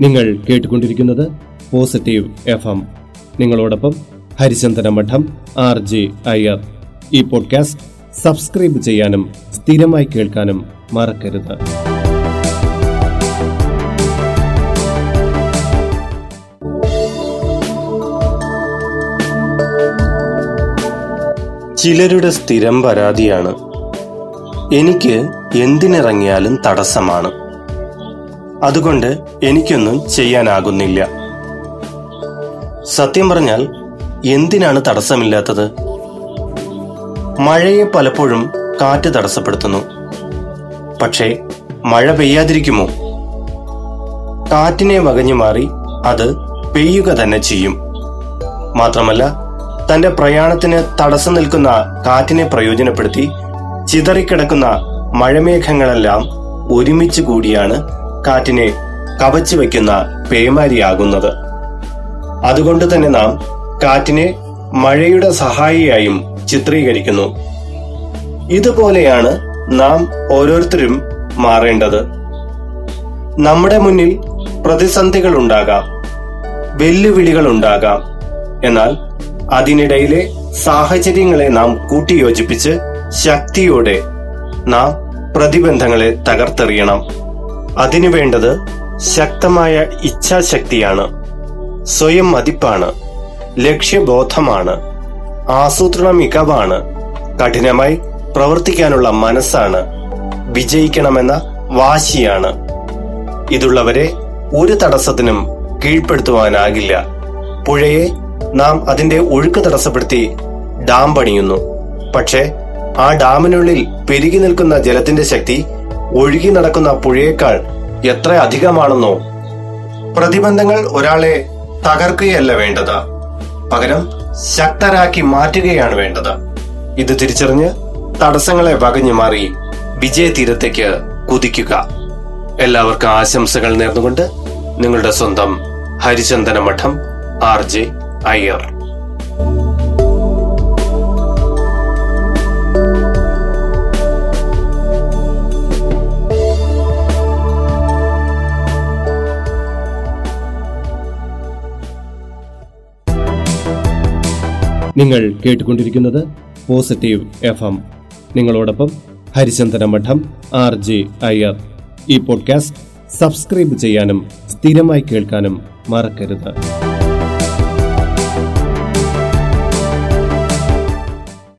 നിങ്ങൾ കേട്ടുകൊണ്ടിരിക്കുന്നത് positive F M നിങ്ങളോടൊപ്പം ഹരിചന്ദന മഠം ആർ ജെ അയ്യർ. ഈ പോഡ്കാസ്റ്റ് സബ്സ്ക്രൈബ് ചെയ്യാനും സ്ഥിരമായി കേൾക്കാനും മറക്കരുത്. ചിലരുടെ സ്ഥിരം പരാതിയാണ്. എനിക്ക് എന്തിനിറങ്ങിയാലും തടസ്സമാണ്. അതുകൊണ്ട് എനിക്കൊന്നും ചെയ്യാനാകുന്നില്ല. സത്യം പറഞ്ഞാൽ എന്തിനാണ് തടസ്സമില്ലാത്തത്? മഴയെ പലപ്പോഴും കാറ്റ് തടസ്സപ്പെടുത്തുന്നു. പക്ഷേ മഴ പെയ്യാതിരിക്കുമോ? കാറ്റിനെ വകഞ്ഞു മാറി അത് പെയ്യുക തന്നെ ചെയ്യും. മാത്രമല്ല തന്റെ പ്രയാണത്തിന് തടസ്സം നിൽക്കുന്ന കാറ്റിനെ പ്രയോജനപ്പെടുത്തി ചിതറിക്കിടക്കുന്ന മഴമേഘങ്ങളെല്ലാം ഒരുമിച്ച് കൂടിയാണ് കാറ്റിനെ കവച്ചു വയ്ക്കുന്ന പേമാരിയാകുന്നത്. അതുകൊണ്ട് തന്നെ നാം കാറ്റിനെ മഴയുടെ സഹായിയായും ചിത്രീകരിക്കുന്നു. ഇതുപോലെയാണ് നാം ഓരോരുത്തരും മാറേണ്ടത്. നമ്മുടെ മുന്നിൽ പ്രതിസന്ധികൾ ഉണ്ടാകാം വെല്ലുവിളികൾ ഉണ്ടാകാം എന്നാൽ അതിനിടയിലെ സാഹചര്യങ്ങളെ നാം കൂട്ടിയോജിപ്പിച്ച് ശക്തിയോടെ നാം പ്രതിബന്ധങ്ങളെ തകർത്തെറിയണം. അതിനു വേണ്ടത് ശക്തമായ ഇച്ഛാശക്തിയാണ്. സ്വയം മതിപ്പാണ്. ലക്ഷ്യബോധമാണ്. ആസൂത്രണ മികവാണ്. കഠിനമായി പ്രവർത്തിക്കാനുള്ള മനസ്സാണ്. വിജയിക്കണമെന്ന വാശിയാണ്. ഇതുള്ളവരെ ഒരു തടസ്സത്തിനും കീഴ്പ്പെടുത്തുവാനാകില്ല. പുഴയെ നാം അതിന്റെ ഒഴുക്ക് തടസ്സപ്പെടുത്തി ഡാം പണിയുന്നു. പക്ഷേ ആ ഡാമിനുള്ളിൽ പെരുകി നിൽക്കുന്ന ജലത്തിന്റെ ശക്തി ഒഴുകി നടക്കുന്ന പുഴയേക്കാൾ എത്ര അധികമാണെന്നോ. പ്രതിബന്ധങ്ങൾ ഒരാളെ തകർക്കുകയല്ല വേണ്ടത്. പകരം ശക്തരാക്കി മാറ്റുകയാണ് വേണ്ടത്. ഇത് തിരിച്ചറിഞ്ഞ് തടസ്സങ്ങളെ വകഞ്ഞു മാറി വിജയതീരത്തേക്ക് കുതിക്കുക. എല്ലാവർക്കും ആശംസകൾ നേർന്നുകൊണ്ട് നിങ്ങളുടെ സ്വന്തം ഹരിചന്ദന മഠം ആർ ജെ അയ്യർ. നിങ്ങൾ കേട്ടുകൊണ്ടിരിക്കുന്നത് പോസിറ്റീവ് എഫ് എം. നിങ്ങളോടൊപ്പം ഹരിചന്ദന മഠം ആർ ജെ അയ്യർ. ഈ പോഡ്കാസ്റ്റ് സബ്സ്ക്രൈബ് ചെയ്യാനും സ്ഥിരമായി കേൾക്കാനും മറക്കരുത്.